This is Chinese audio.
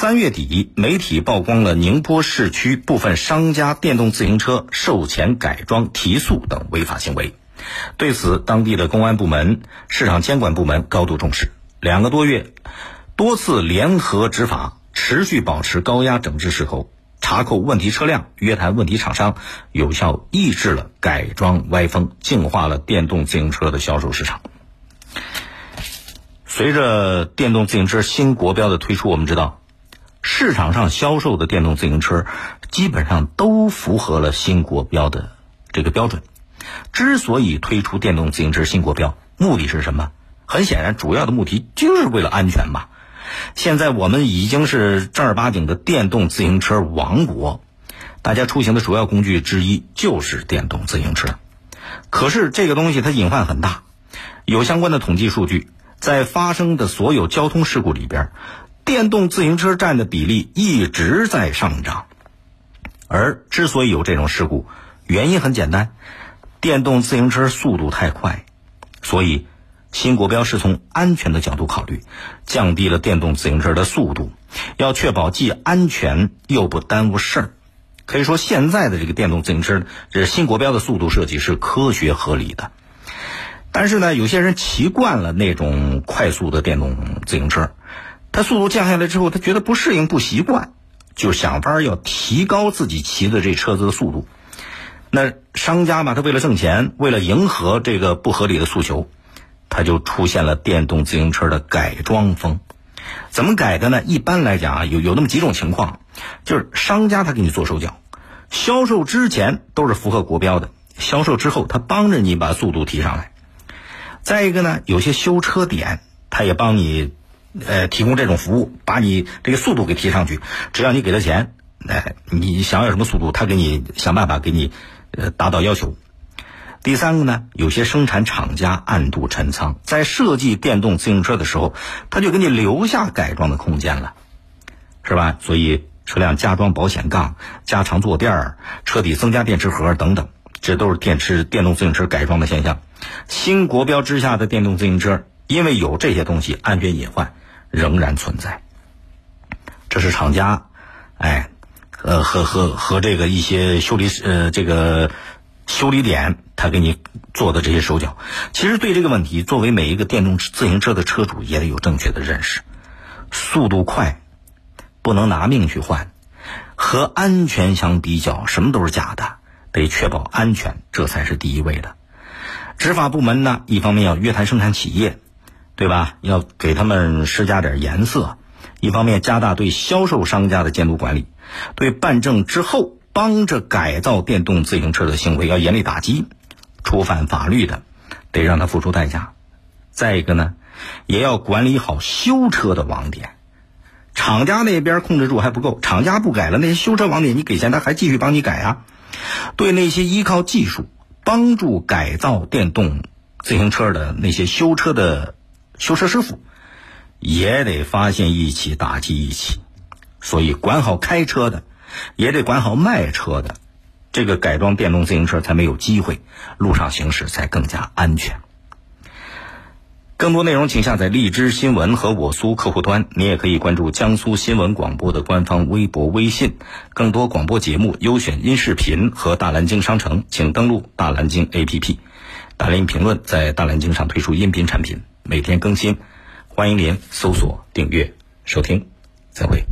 三月底，媒体曝光了宁波市区部分商家电动自行车售前改装、提速等违法行为。对此，当地的公安部门、市场监管部门高度重视，两个多月，多次联合执法，持续保持高压整治势头，查扣问题车辆，约谈问题厂商，有效抑制了改装歪风，净化了电动自行车的销售市场。随着电动自行车新国标的推出，我们知道，市场上销售的电动自行车基本上都符合了新国标的这个标准。之所以推出电动自行车新国标，目的是什么？很显然，主要的目的就是为了安全嘛。现在我们已经是正儿八经的电动自行车王国，大家出行的主要工具之一就是电动自行车。可是这个东西它隐患很大，有相关的统计数据。在发生的所有交通事故里边，电动自行车占的比例一直在上涨。而之所以有这种事故，原因很简单，电动自行车速度太快，所以新国标是从安全的角度考虑，降低了电动自行车的速度，要确保既安全又不耽误事儿。可以说，现在的这个电动自行车，这新国标的速度设计是科学合理的。但是呢，有些人骑惯了那种快速的电动自行车，他速度降下来之后，他觉得不适应、不习惯，就想法要提高自己骑的这车子的速度。那商家嘛，他为了挣钱，为了迎合这个不合理的诉求，他就出现了电动自行车的改装风。怎么改的呢？一般来讲啊，有有那么几种情况，就是商家他给你做手脚，销售之前都是符合国标的，销售之后他帮着你把速度提上来。再一个呢，有些修车点，他也帮你，呃，提供这种服务，把你这个速度给提上去。只要你给他钱，哎，你想要什么速度，他给你想办法给你，呃，达到要求。第三个呢，有些生产厂家暗度陈仓，在设计电动自行车的时候，他就给你留下改装的空间了，是吧？所以车辆加装保险杠、加长坐垫儿、车底增加电池盒等等。这都是电池电动自行车改装的现象。新国标之下的电动自行车，因为有这些东西，安全隐患仍然存在。这是厂家，哎，呃，和和和这个一些修理呃这个修理点，他给你做的这些手脚。其实对这个问题，作为每一个电动自行车的车主，也得有正确的认识。速度快，不能拿命去换。和安全相比较，什么都是假的。得确保安全，这才是第一位的。执法部门呢，一方面要约谈生产企业，对吧？要给他们施加点颜色；一方面加大对销售商家的监督管理，对办证之后帮着改造电动自行车的行为要严厉打击，触犯法律的，得让他付出代价。再一个呢，也要管理好修车的网点，厂家那边控制住还不够，厂家不改了，那些修车网点你给钱，他还继续帮你改啊。对那些依靠技术帮助改造电动自行车的那些修车的修车师傅，也得发现一起打击一起。所以，管好开车的，也得管好卖车的，这个改装电动自行车才没有机会，路上行驶才更加安全。更多内容，请下载荔枝新闻和我苏客户端。你也可以关注江苏新闻广播的官方微博、微信。更多广播节目、优选音视频和大蓝鲸商城，请登录大蓝鲸 APP。大林评论在大蓝鲸上推出音频产品，每天更新，欢迎您搜索订阅收听。再会。